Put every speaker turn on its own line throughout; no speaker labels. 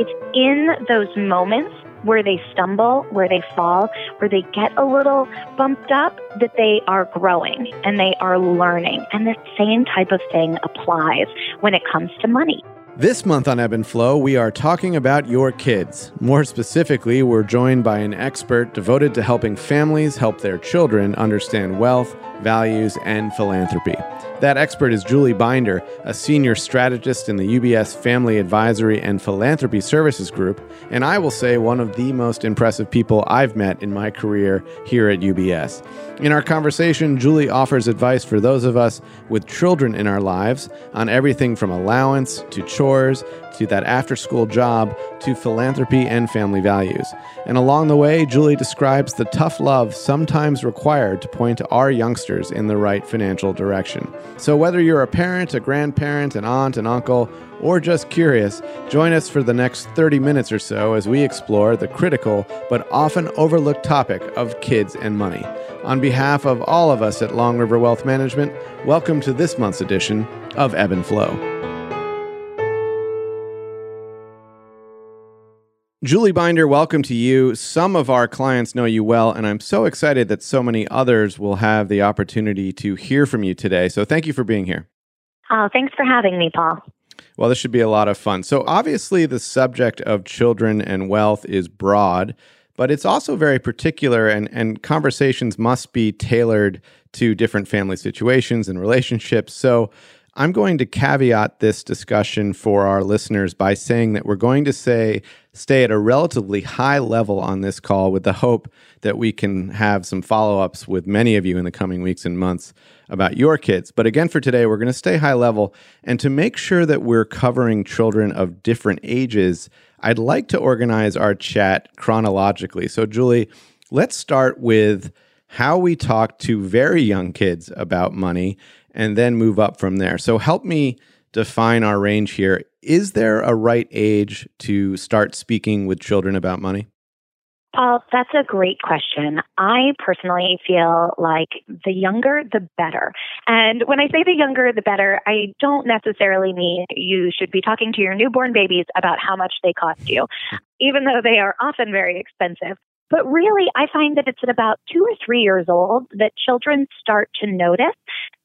it's in those moments where they stumble, where they fall, where they get a little bumped up, that they are growing and they are learning. And the same type of thing applies when it comes to money.
This month on Ebb and Flow, we are talking about your kids. More specifically, we're joined by an expert devoted to helping families help their children understand wealth, values, and philanthropy. That expert is Julie Binder, a senior strategist in the UBS Family Advisory and Philanthropy Services Group, and I will say one of the most impressive people I've met in my career here at UBS. In our conversation, Julie offers advice for those of us with children in our lives on everything from allowance to chores to that after school job to philanthropy and family values. And along the way, Julie describes the tough love sometimes required to point our youngsters in the right financial direction. So, whether you're a parent, a grandparent, an aunt, an uncle, or just curious, join us for the next 30 minutes or so as we explore the critical but often overlooked topic of kids and money. On behalf of all of us at Long River Wealth Management, welcome to this month's edition of Ebb and Flow. Julie Binder, welcome to you. Some of our clients know you well, and I'm so excited that so many others will have the opportunity to hear from you today. So thank you for being here.
Oh, thanks for having me, Paul.
Well, this should be a lot of fun. So, obviously, the subject of children and wealth is broad, but it's also very particular, and, and conversations must be tailored to different family situations and relationships. So, I'm going to caveat this discussion for our listeners by saying that we're going to say stay at a relatively high level on this call with the hope that we can have some follow-ups with many of you in the coming weeks and months about your kids. But again for today we're going to stay high level and to make sure that we're covering children of different ages, I'd like to organize our chat chronologically. So Julie, let's start with how we talk to very young kids about money and then move up from there. So help me define our range here. Is there a right age to start speaking with children about money?
Paul, that's a great question. I personally feel like the younger, the better. And when I say the younger, the better, I don't necessarily mean you should be talking to your newborn babies about how much they cost you, even though they are often very expensive. But really, I find that it's at about two or three years old that children start to notice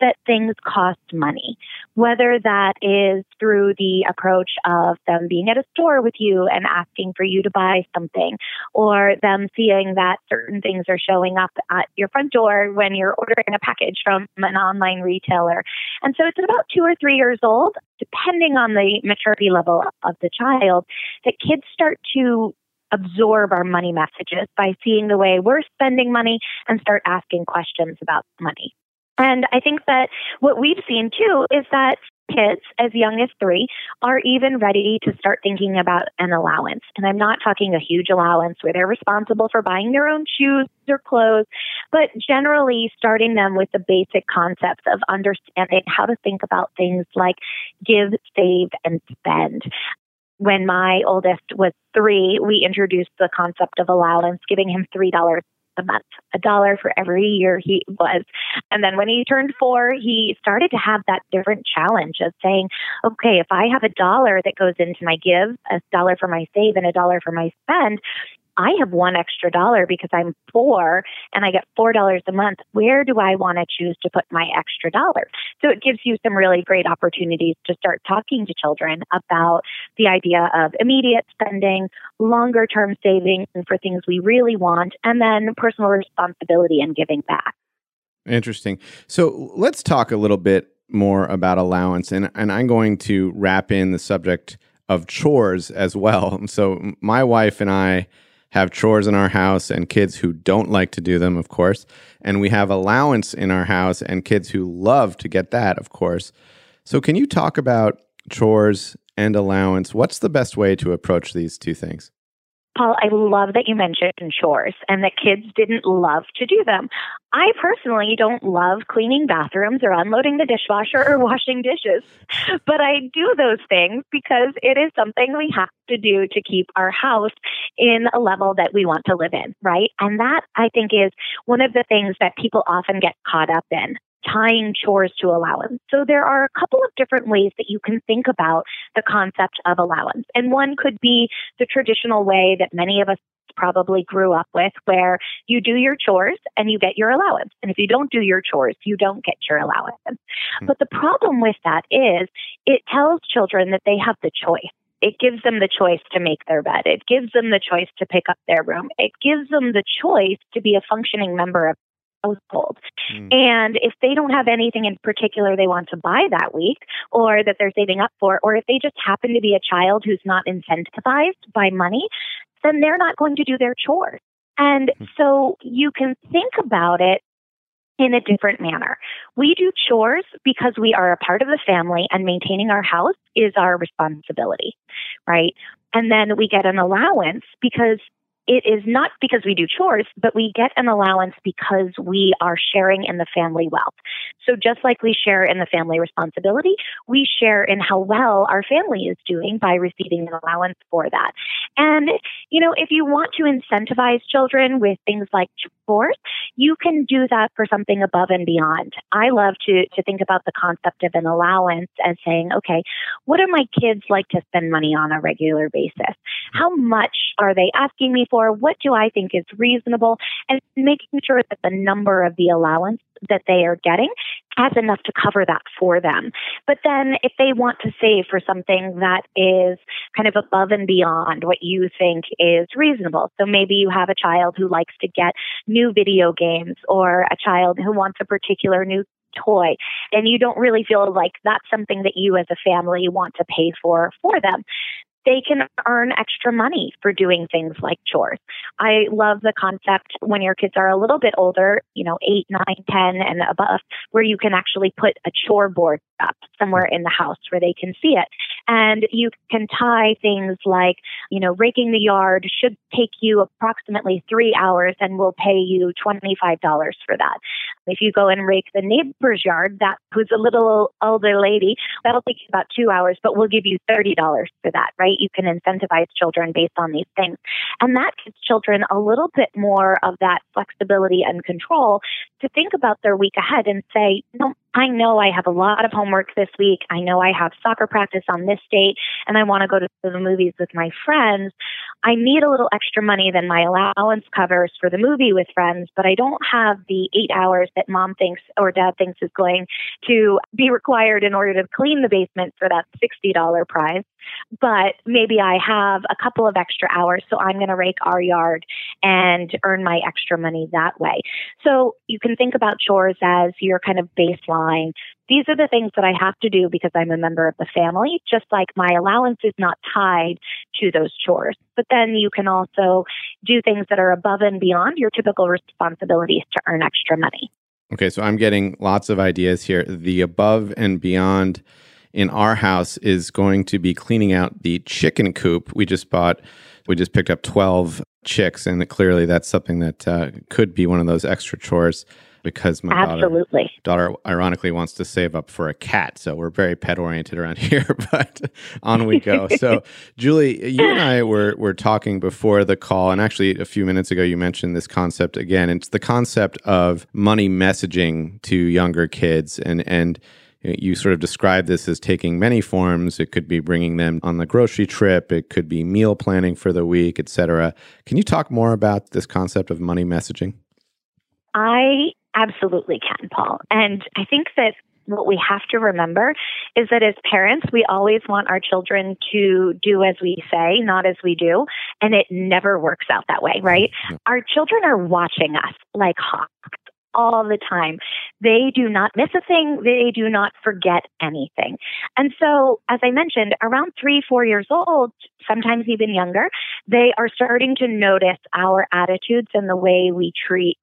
that things cost money, whether that is through the approach of them being at a store with you and asking for you to buy something, or them seeing that certain things are showing up at your front door when you're ordering a package from an online retailer. And so it's about two or three years old, depending on the maturity level of the child, that kids start to absorb our money messages by seeing the way we're spending money and start asking questions about money. And I think that what we've seen too is that kids as young as three are even ready to start thinking about an allowance. And I'm not talking a huge allowance where they're responsible for buying their own shoes or clothes, but generally starting them with the basic concepts of understanding how to think about things like give, save, and spend when my oldest was three, we introduced the concept of allowance, giving him $3 a month, a dollar for every year he was. And then when he turned four, he started to have that different challenge of saying, okay, if I have a dollar that goes into my give, a dollar for my save, and a dollar for my spend, I have one extra dollar because I'm four and I get four dollars a month. Where do I want to choose to put my extra dollar? So it gives you some really great opportunities to start talking to children about the idea of immediate spending, longer term saving and for things we really want, and then personal responsibility and giving back.
Interesting. So let's talk a little bit more about allowance and, and I'm going to wrap in the subject of chores as well. So my wife and I have chores in our house and kids who don't like to do them, of course. And we have allowance in our house and kids who love to get that, of course. So, can you talk about chores and allowance? What's the best way to approach these two things?
Paul, I love that you mentioned chores and that kids didn't love to do them. I personally don't love cleaning bathrooms or unloading the dishwasher or washing dishes, but I do those things because it is something we have to do to keep our house in a level that we want to live in, right? And that I think is one of the things that people often get caught up in tying chores to allowance. So there are a couple of different ways that you can think about the concept of allowance. And one could be the traditional way that many of us probably grew up with where you do your chores and you get your allowance. And if you don't do your chores, you don't get your allowance. Hmm. But the problem with that is it tells children that they have the choice. It gives them the choice to make their bed. It gives them the choice to pick up their room. It gives them the choice to be a functioning member of household. Mm. And if they don't have anything in particular they want to buy that week or that they're saving up for, or if they just happen to be a child who's not incentivized by money, then they're not going to do their chores. And hmm. so you can think about it in a different manner. We do chores because we are a part of the family and maintaining our house is our responsibility, right? And then we get an allowance because it is not because we do chores, but we get an allowance because we are sharing in the family wealth. So just like we share in the family responsibility, we share in how well our family is doing by receiving an allowance for that. And, you know, if you want to incentivize children with things like sports, you can do that for something above and beyond. I love to, to think about the concept of an allowance as saying, okay, what do my kids like to spend money on a regular basis? How much are they asking me for? for? What do I think is reasonable? And making sure that the number of the allowance that they are getting has enough to cover that for them. But then if they want to save for something that is kind of above and beyond what you think is reasonable. So maybe you have a child who likes to get new video games or a child who wants a particular new toy and you don't really feel like that's something that you as a family want to pay for for them they can earn extra money for doing things like chores. I love the concept when your kids are a little bit older, you know, eight, nine, ten, and above, where you can actually put a chore board up somewhere in the house where they can see it. And you can tie things like, you know, raking the yard should take you approximately three hours and we'll pay you $25 for that. If you go and rake the neighbor's yard, that who's a little older lady, that'll take you about two hours, but we'll give you $30 for that, right? You can incentivize children based on these things. And that gives children a little bit more of that flexibility and control to think about their week ahead and say, no, I know I have a lot of homework this week. I know I have soccer practice on this date and I want to go to the movies with my friends. I need a little extra money than my allowance covers for the movie with friends, but I don't have the eight hours that mom thinks or dad thinks is going to be required in order to clean the basement for that $60 prize but maybe I have a couple of extra hours, so I'm going to rake our yard and earn my extra money that way. So you can think about chores as your kind of baseline. These are the things that I have to do because I'm a member of the family, just like my allowance is not tied to those chores. But then you can also do things that are above and beyond your typical responsibilities to earn extra money.
Okay, so I'm getting lots of ideas here. The above and beyond in our house is going to be cleaning out the chicken coop. We just bought, we just picked up 12 chicks, and clearly that's something that uh, could be one of those extra chores because my
Absolutely.
Daughter, daughter ironically wants to save up for a cat. So we're very pet oriented around here, but on we go. so Julie, you and I were, were talking before the call, and actually a few minutes ago, you mentioned this concept again. It's the concept of money messaging to younger kids and, and, you sort of describe this as taking many forms. It could be bringing them on the grocery trip, it could be meal planning for the week, etc. Can you talk more about this concept of money messaging?
I absolutely can, Paul. And I think that what we have to remember is that as parents, we always want our children to do as we say, not as we do. And it never works out that way, right? Our children are watching us like hawks all the time. They do not miss a thing. They do not forget anything. And so, as I mentioned, around three, four years old, sometimes even younger, they are starting to notice our attitudes and the way we treat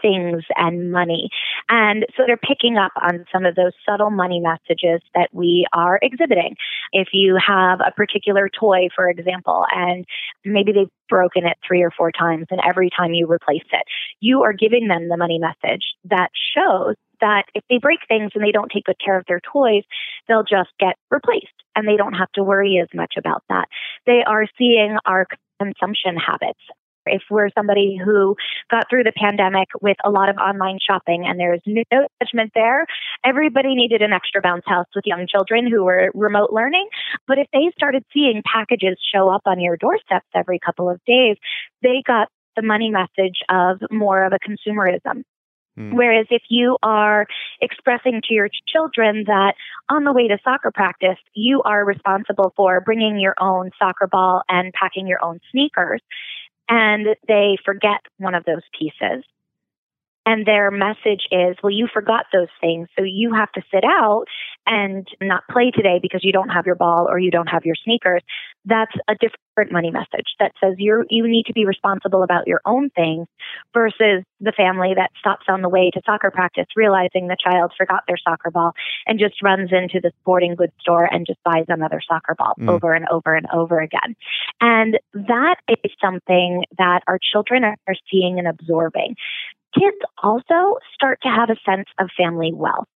things and money. And so they're picking up on some of those subtle money messages that we are exhibiting. If you have a particular toy, for example, and maybe they've broken it three or four times, and every time you replace it, you are giving them the money message that shows that if they break things and they don't take good care of their toys, they'll just get replaced and they don't have to worry as much about that. They are seeing our consumption habits if we're somebody who got through the pandemic with a lot of online shopping and there's no judgment there, everybody needed an extra bounce house with young children who were remote learning. But if they started seeing packages show up on your doorsteps every couple of days, they got the money message of more of a consumerism. Hmm. Whereas if you are expressing to your children that on the way to soccer practice, you are responsible for bringing your own soccer ball and packing your own sneakers, and they forget one of those pieces, and their message is, well, you forgot those things. So you have to sit out and not play today because you don't have your ball or you don't have your sneakers. That's a different money message that says you you need to be responsible about your own things versus the family that stops on the way to soccer practice realizing the child forgot their soccer ball and just runs into the sporting goods store and just buys another soccer ball mm. over and over and over again. And that is something that our children are seeing and absorbing kids also start to have a sense of family wealth.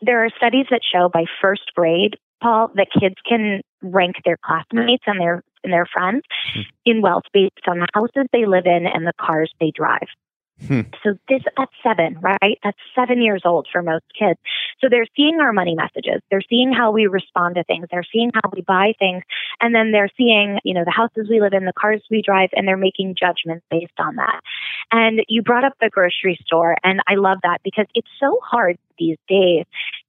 There are studies that show by first grade, Paul, that kids can rank their classmates and their and their friends mm-hmm. in wealth based on the houses they live in and the cars they drive. Hmm. So this at seven, right? That's seven years old for most kids. So they're seeing our money messages. They're seeing how we respond to things. They're seeing how we buy things. And then they're seeing, you know, the houses we live in, the cars we drive, and they're making judgments based on that. And you brought up the grocery store, and I love that because it's so hard these days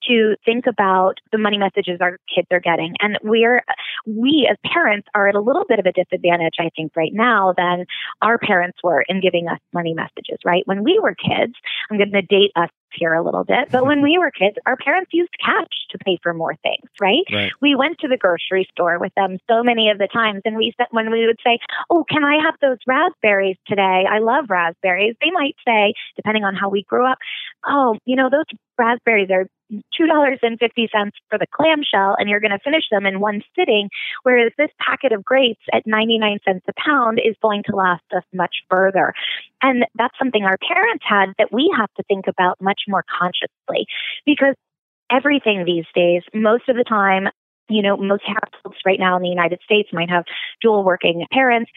to think about the money messages our kids are getting. And we're, we as parents are at a little bit of a disadvantage, I think, right now than our parents were in giving us money messages, right? When we were kids, I'm going to date us here a little bit, but when we were kids, our parents used cash to pay for more things, right? right? We went to the grocery store with them so many of the times, and we when we would say, "Oh, can I have those raspberries today? I love raspberries." They might say, depending on how we grew up, "Oh, you know those raspberries are $2.50 for the clamshell and you're going to finish them in one sitting. Whereas this packet of grapes at 99 cents a pound is going to last us much further. And that's something our parents had that we have to think about much more consciously because everything these days, most of the time, you know, most households right now in the United States might have dual working parents.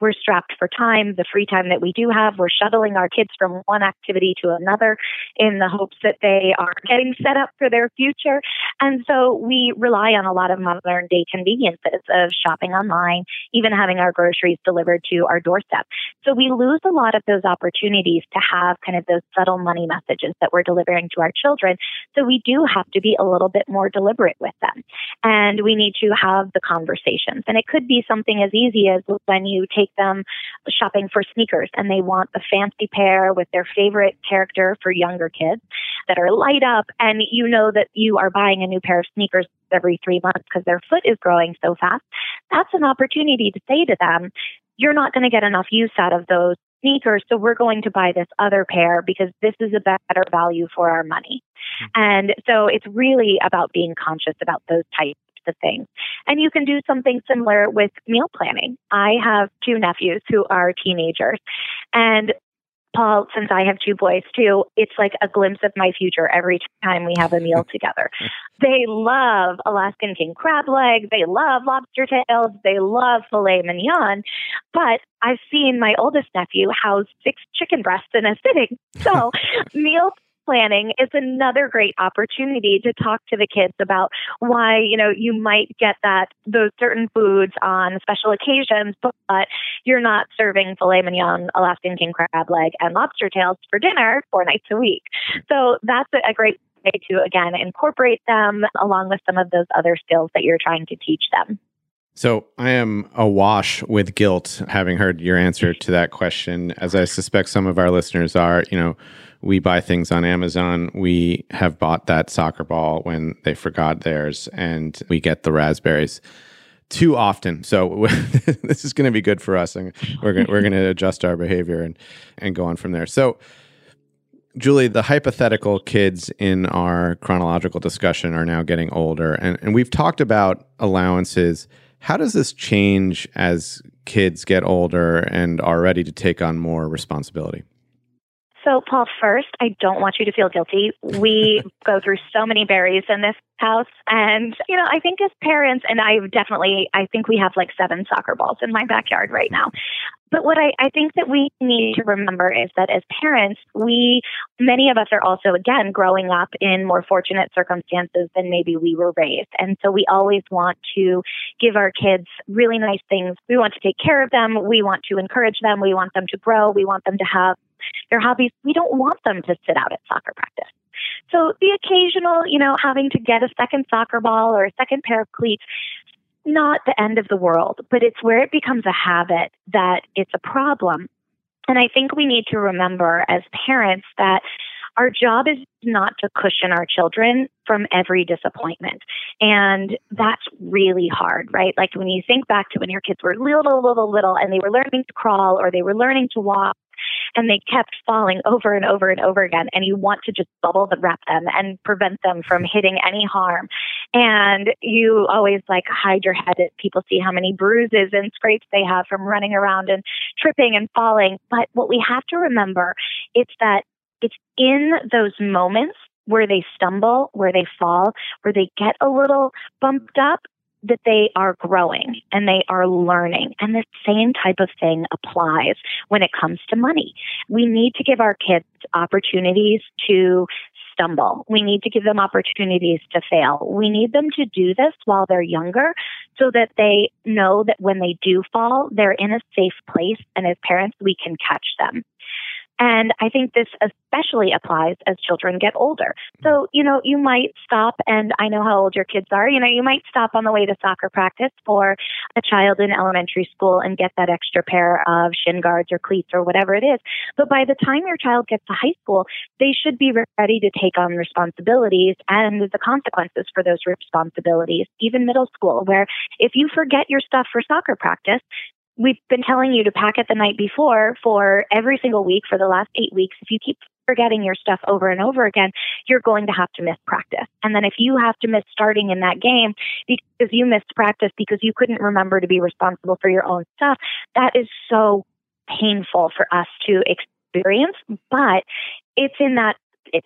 We're strapped for time. The free time that we do have, we're shuttling our kids from one activity to another in the hopes that they are getting set up for their future. And so we rely on a lot of modern day conveniences of shopping online, even having our groceries delivered to our doorstep. So we lose a lot of those opportunities to have kind of those subtle money messages that we're delivering to our children. So we do have to be a little bit more deliberate with them. And we need to have the conversations. And it could be something as easy as when you take them shopping for sneakers and they want a fancy pair with their favorite character for younger kids that are light up and you know that you are buying a new pair of sneakers every three months because their foot is growing so fast, that's an opportunity to say to them, you're not going to get enough use out of those sneakers, so we're going to buy this other pair because this is a better value for our money. Mm-hmm. And so it's really about being conscious about those types of things. And you can do something similar with meal planning. I have two nephews who are teenagers, and Paul, since I have two boys too, it's like a glimpse of my future every time we have a meal together. They love Alaskan king crab legs. They love lobster tails. They love filet mignon. But I've seen my oldest nephew house six chicken breasts in a sitting. So meal planning is another great opportunity to talk to the kids about why, you know, you might get that those certain foods on special occasions, but you're not serving filet mignon, Alaskan king crab leg, and lobster tails for dinner four nights a week. So that's a great way to again incorporate them along with some of those other skills that you're trying to teach them.
So I am awash with guilt having heard your answer to that question, as I suspect some of our listeners are. You know, we buy things on Amazon. We have bought that soccer ball when they forgot theirs, and we get the raspberries too often. So this is going to be good for us, and we're going we're going to adjust our behavior and and go on from there. So. Julie, the hypothetical kids in our chronological discussion are now getting older, and, and we've talked about allowances. How does this change as kids get older and are ready to take on more responsibility?
So, Paul, first, I don't want you to feel guilty. We go through so many berries in this house. And, you know, I think as parents, and I definitely, I think we have like seven soccer balls in my backyard right now. But what I, I think that we need to remember is that as parents, we, many of us are also, again, growing up in more fortunate circumstances than maybe we were raised. And so we always want to give our kids really nice things. We want to take care of them. We want to encourage them. We want them to grow. We want them to have their hobbies. We don't want them to sit out at soccer practice. So the occasional, you know, having to get a second soccer ball or a second pair of cleats, not the end of the world, but it's where it becomes a habit that it's a problem. And I think we need to remember as parents that our job is not to cushion our children from every disappointment. And that's really hard, right? Like when you think back to when your kids were little, little, little, and they were learning to crawl or they were learning to walk and they kept falling over and over and over again. And you want to just bubble wrap them and prevent them from hitting any harm. And you always like hide your head as people see how many bruises and scrapes they have from running around and tripping and falling. But what we have to remember is that it's in those moments where they stumble, where they fall, where they get a little bumped up, that they are growing and they are learning. And the same type of thing applies when it comes to money. We need to give our kids opportunities to stumble. We need to give them opportunities to fail. We need them to do this while they're younger so that they know that when they do fall, they're in a safe place. And as parents, we can catch them. And I think this especially applies as children get older. So, you know, you might stop, and I know how old your kids are. You know, you might stop on the way to soccer practice for a child in elementary school and get that extra pair of shin guards or cleats or whatever it is. But by the time your child gets to high school, they should be ready to take on responsibilities and the consequences for those responsibilities, even middle school, where if you forget your stuff for soccer practice, we've been telling you to pack it the night before for every single week for the last eight weeks. If you keep forgetting your stuff over and over again, you're going to have to miss practice. And then if you have to miss starting in that game because you missed practice because you couldn't remember to be responsible for your own stuff, that is so painful for us to experience. But it's in that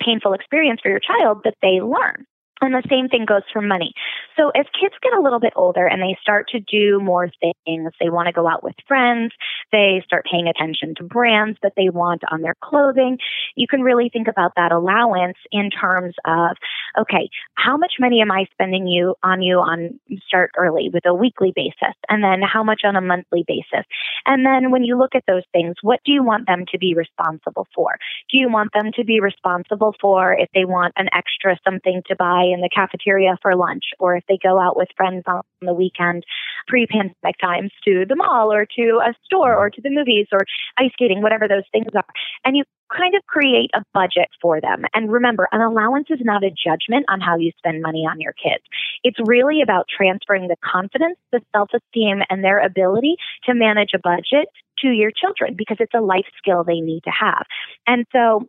painful experience for your child that they learn. And the same thing goes for money. So as kids get a little bit older and they start to do more things, they want to go out with friends, they start paying attention to brands that they want on their clothing. You can really think about that allowance in terms of, okay, how much money am I spending you on you on start early with a weekly basis? And then how much on a monthly basis? And then when you look at those things, what do you want them to be responsible for? Do you want them to be responsible for if they want an extra something to buy in the cafeteria for lunch, or if they go out with friends on the weekend, pre pandemic times, to the mall or to a store or to the movies or ice skating, whatever those things are. And you kind of create a budget for them. And remember, an allowance is not a judgment on how you spend money on your kids. It's really about transferring the confidence, the self esteem, and their ability to manage a budget to your children because it's a life skill they need to have. And so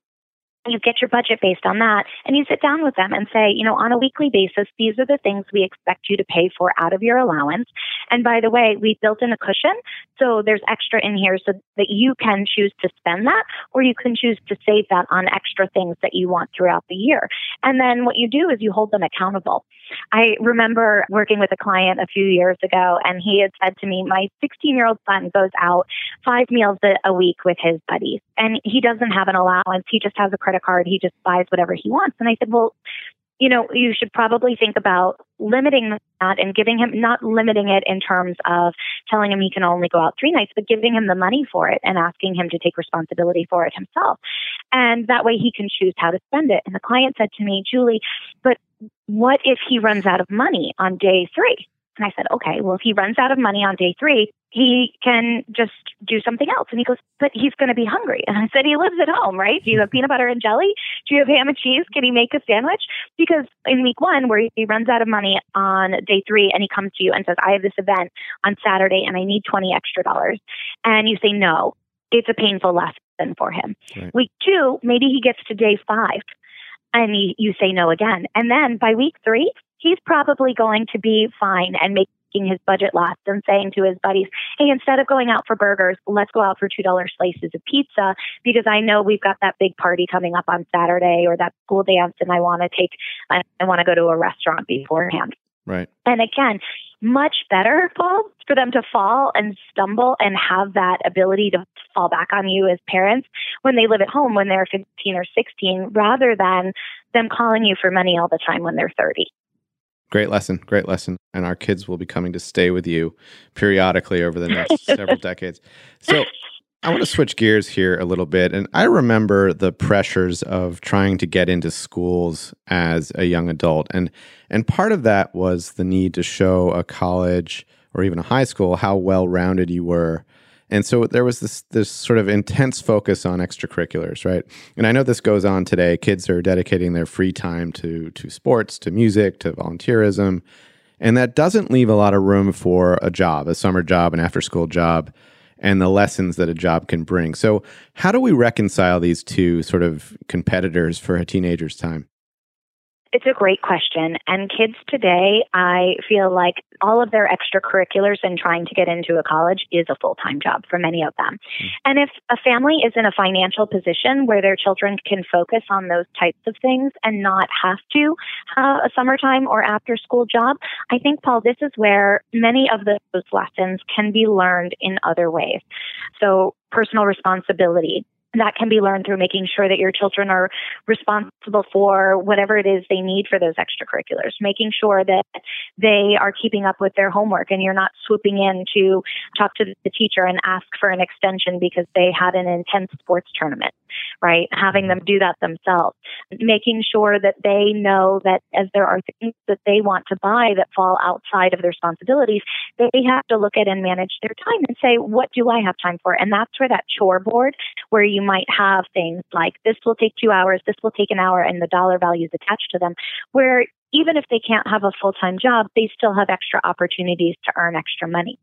you get your budget based on that and you sit down with them and say, you know, on a weekly basis, these are the things we expect you to pay for out of your allowance. And by the way, we built in a cushion. So there's extra in here so that you can choose to spend that or you can choose to save that on extra things that you want throughout the year. And then what you do is you hold them accountable. I remember working with a client a few years ago and he had said to me, my 16 year old son goes out five meals a week with his buddies and he doesn't have an allowance. He just has a credit card. He just buys whatever he wants. And I said, well, you know, you should probably think about limiting that and giving him, not limiting it in terms of telling him he can only go out three nights, but giving him the money for it and asking him to take responsibility for it himself. And that way he can choose how to spend it. And the client said to me, Julie, but what if he runs out of money on day three? And I said, okay, well, if he runs out of money on day three, he can just do something else. And he goes, but he's going to be hungry. And I said, he lives at home, right? Do you have peanut butter and jelly? Do you have ham and cheese? Can he make a sandwich? Because in week one, where he runs out of money on day three and he comes to you and says, I have this event on Saturday and I need 20 extra dollars. And you say, no, it's a painful lesson for him. Right. Week two, maybe he gets to day five and you, you say no again. And then by week three, he's probably going to be fine and making his budget last and saying to his buddies, hey, instead of going out for burgers, let's go out for $2 slices of pizza because I know we've got that big party coming up on Saturday or that school dance and I want to take, I, I want to go to a restaurant beforehand.
Right.
And again, much better, Paul, for them to fall and stumble and have that ability to fall back on you as parents when they live at home when they're 15 or 16 rather than them calling you for money all the time when they're 30.
Great lesson. Great lesson. And our kids will be coming to stay with you periodically over the next several decades. So I want to switch gears here a little bit. And I remember the pressures of trying to get into schools as a young adult. And and part of that was the need to show a college or even a high school how well rounded you were. And so there was this this sort of intense focus on extracurriculars, right? And I know this goes on today. Kids are dedicating their free time to to sports, to music, to volunteerism. And that doesn't leave a lot of room for a job, a summer job, an after school job and the lessons that a job can bring. So, how do we reconcile these two sort of competitors for a teenager's time?
It's a great question. And kids today, I feel like all of their extracurriculars and trying to get into a college is a full time job for many of them. Mm. And if a family is in a financial position where their children can focus on those types of things and not have to have a summertime or after school job, I think, Paul, this is where many of those lessons can be learned in other ways. So, personal responsibility, that can be learned through making sure that your children are responsible for whatever it is they need for those extracurriculars, making sure that they are keeping up with their homework and you're not swooping in to talk to the teacher and ask for an extension because they had an intense sports tournament, right? Having them mm-hmm. do that themselves, making sure that they know that as there are things that they want to buy that fall outside of their responsibilities, they have to look at and manage their time and say, what do I have time for? And that's where that chore board, where you might have things like this will take two hours, this will take an hour, and the dollar values attached to them, where even if they can't have a full time job, they still have extra opportunities to earn extra money.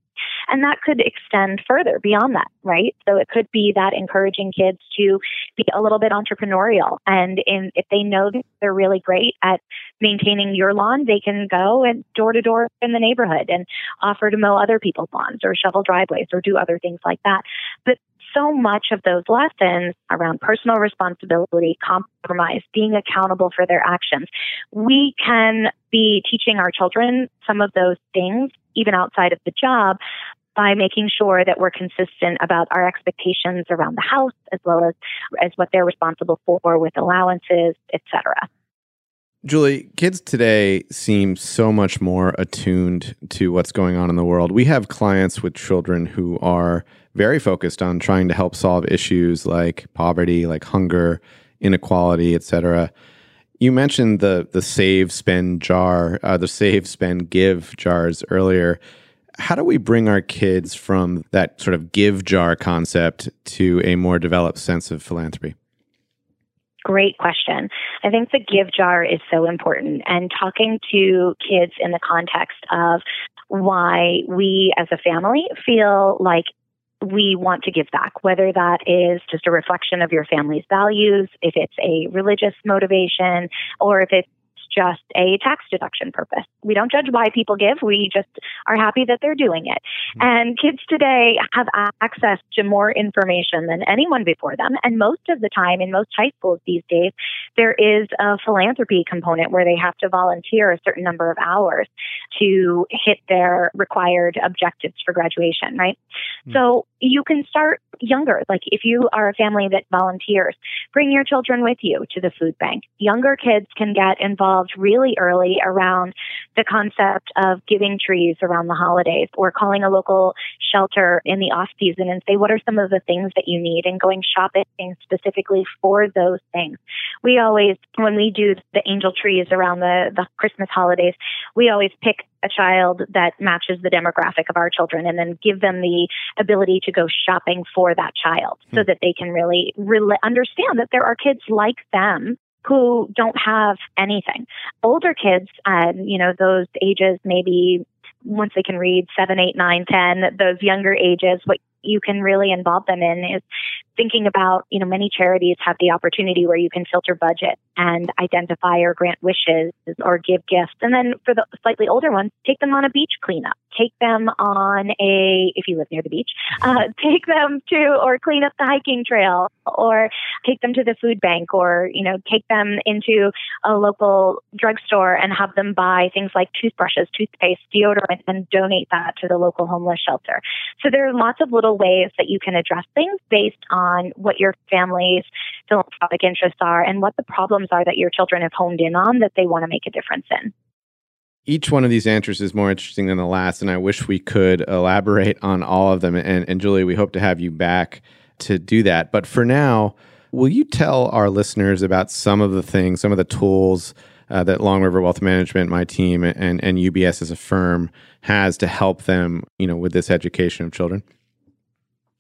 And that could extend further beyond that, right? So it could be that encouraging kids to be a little bit entrepreneurial. And in, if they know that they're really great at maintaining your lawn, they can go and door to door in the neighborhood and offer to mow other people's lawns or shovel driveways or do other things like that. But so much of those lessons around personal responsibility, compromise, being accountable for their actions. We can be teaching our children some of those things even outside of the job by making sure that we're consistent about our expectations around the house as well as as what they're responsible for with allowances, etc.
Julie, kids today seem so much more attuned to what's going on in the world. We have clients with children who are very focused on trying to help solve issues like poverty, like hunger, inequality, etc. You mentioned the the save spend jar, uh, the save spend give jars earlier. How do we bring our kids from that sort of give jar concept to a more developed sense of philanthropy?
Great question. I think the give jar is so important and talking to kids in the context of why we as a family feel like we want to give back, whether that is just a reflection of your family's values, if it's a religious motivation, or if it's just a tax deduction purpose. We don't judge why people give. We just are happy that they're doing it. Mm-hmm. And kids today have access to more information than anyone before them. And most of the time, in most high schools these days, there is a philanthropy component where they have to volunteer a certain number of hours to hit their required objectives for graduation, right? Mm-hmm. So you can start younger. Like if you are a family that volunteers, bring your children with you to the food bank. Younger kids can get involved really early around the concept of giving trees around the holidays or calling a local shelter in the off season and say, what are some of the things that you need and going shopping specifically for those things. We always, when we do the angel trees around the, the Christmas holidays, we always pick a child that matches the demographic of our children and then give them the ability to go shopping for that child so hmm. that they can really, really understand that there are kids like them who don't have anything. Older kids, um, you know, those ages maybe once they can read seven, eight, nine, ten, those younger ages, what you can really involve them in is thinking about, you know, many charities have the opportunity where you can filter budget and identify or grant wishes or give gifts. And then for the slightly older ones, take them on a beach cleanup. take them on a, if you live near the beach, uh, take them to, or clean up the hiking trail, or take them to the food bank, or, you know, take them into a local drugstore and have them buy things like toothbrushes, toothpaste, deodorant, and donate that to the local homeless shelter. So there are lots of little ways that you can address things based on what your family's philanthropic interests are and what the problems are that your children have honed in on that they want to make a difference in.
Each one of these answers is more interesting than the last, and I wish we could elaborate on all of them. And, and Julie, we hope to have you back to do that. But for now, will you tell our listeners about some of the things, some of the tools uh, that Long River Wealth Management, my team, and, and UBS as a firm has to help them, you know, with this education of children?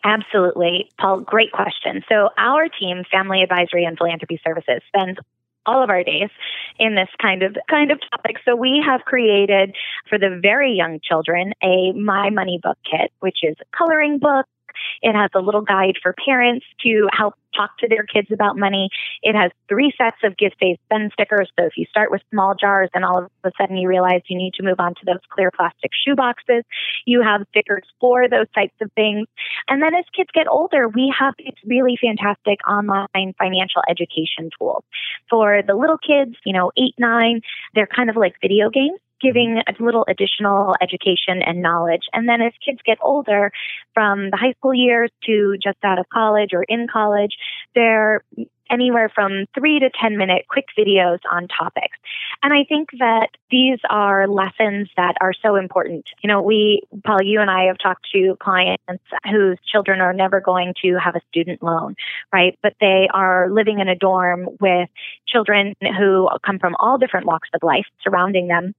Absolutely. Paul, great question. So our team, Family Advisory and Philanthropy Services, spends all of our days in this kind of kind of topic. So we have created for the very young children a My Money book kit, which is a coloring book it has a little guide for parents to help talk to their kids about money. It has three sets of gift safe spend stickers. So if you start with small jars and all of a sudden you realize you need to move on to those clear plastic shoe boxes, you have stickers for those types of things. And then as kids get older, we have these really fantastic online financial education tools. For the little kids, you know, eight, nine, they're kind of like video games giving a little additional education and knowledge. And then as kids get older, from the high school years to just out of college or in college, they're anywhere from three to 10 minute quick videos on topics. And I think that these are lessons that are so important. You know, we, Paul, you and I have talked to clients whose children are never going to have a student loan, right? But they are living in a dorm with children who come from all different walks of life surrounding them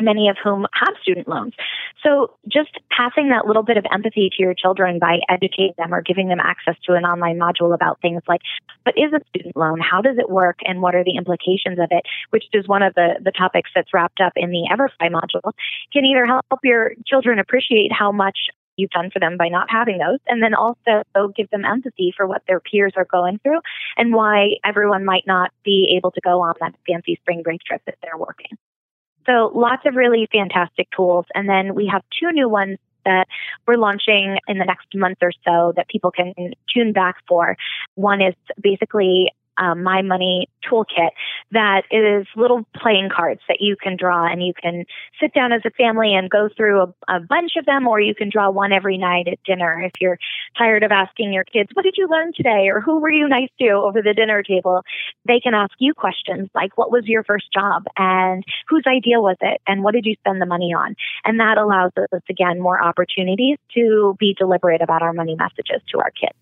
many of whom have student loans. So just passing that little bit of empathy to your children by educating them or giving them access to an online module about things like what is a student loan, how does it work, and what are the implications of it, which is one of the, the topics that's wrapped up in the Everfi module, can either help your children appreciate how much you've done for them by not having those, and then also give them empathy for what their peers are going through and why everyone might not be able to go on that fancy spring break trip that they're working. So lots of really fantastic tools. And then we have two new ones that we're launching in the next month or so that people can tune back for. One is basically um, My Money toolkit that is little playing cards that you can draw and you can sit down as a family and go through a, a bunch of them or you can draw one every night at dinner if you're tired of asking your kids, what did you learn today? Or who were you nice to over the dinner table? They can ask you questions like, what was your first job? And whose idea was it? And what did you spend the money on? And that allows us, again, more opportunities to be deliberate about our money messages to our kids.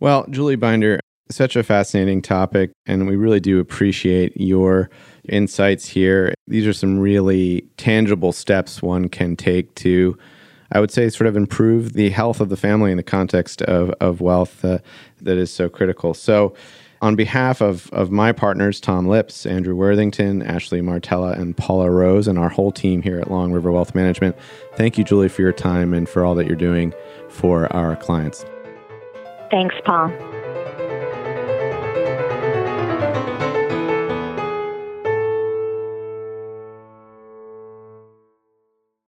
Well, Julie Binder, such a fascinating topic, and we really do appreciate your insights here. These are some really tangible steps one can take to, I would say, sort of improve the health of the family in the context of, of wealth uh, that is so critical. So, on behalf of, of my partners, Tom Lips, Andrew Worthington, Ashley Martella, and Paula Rose, and our whole team here at Long River Wealth Management, thank you, Julie, for your time and for all that you're doing for our clients.
Thanks, Paul.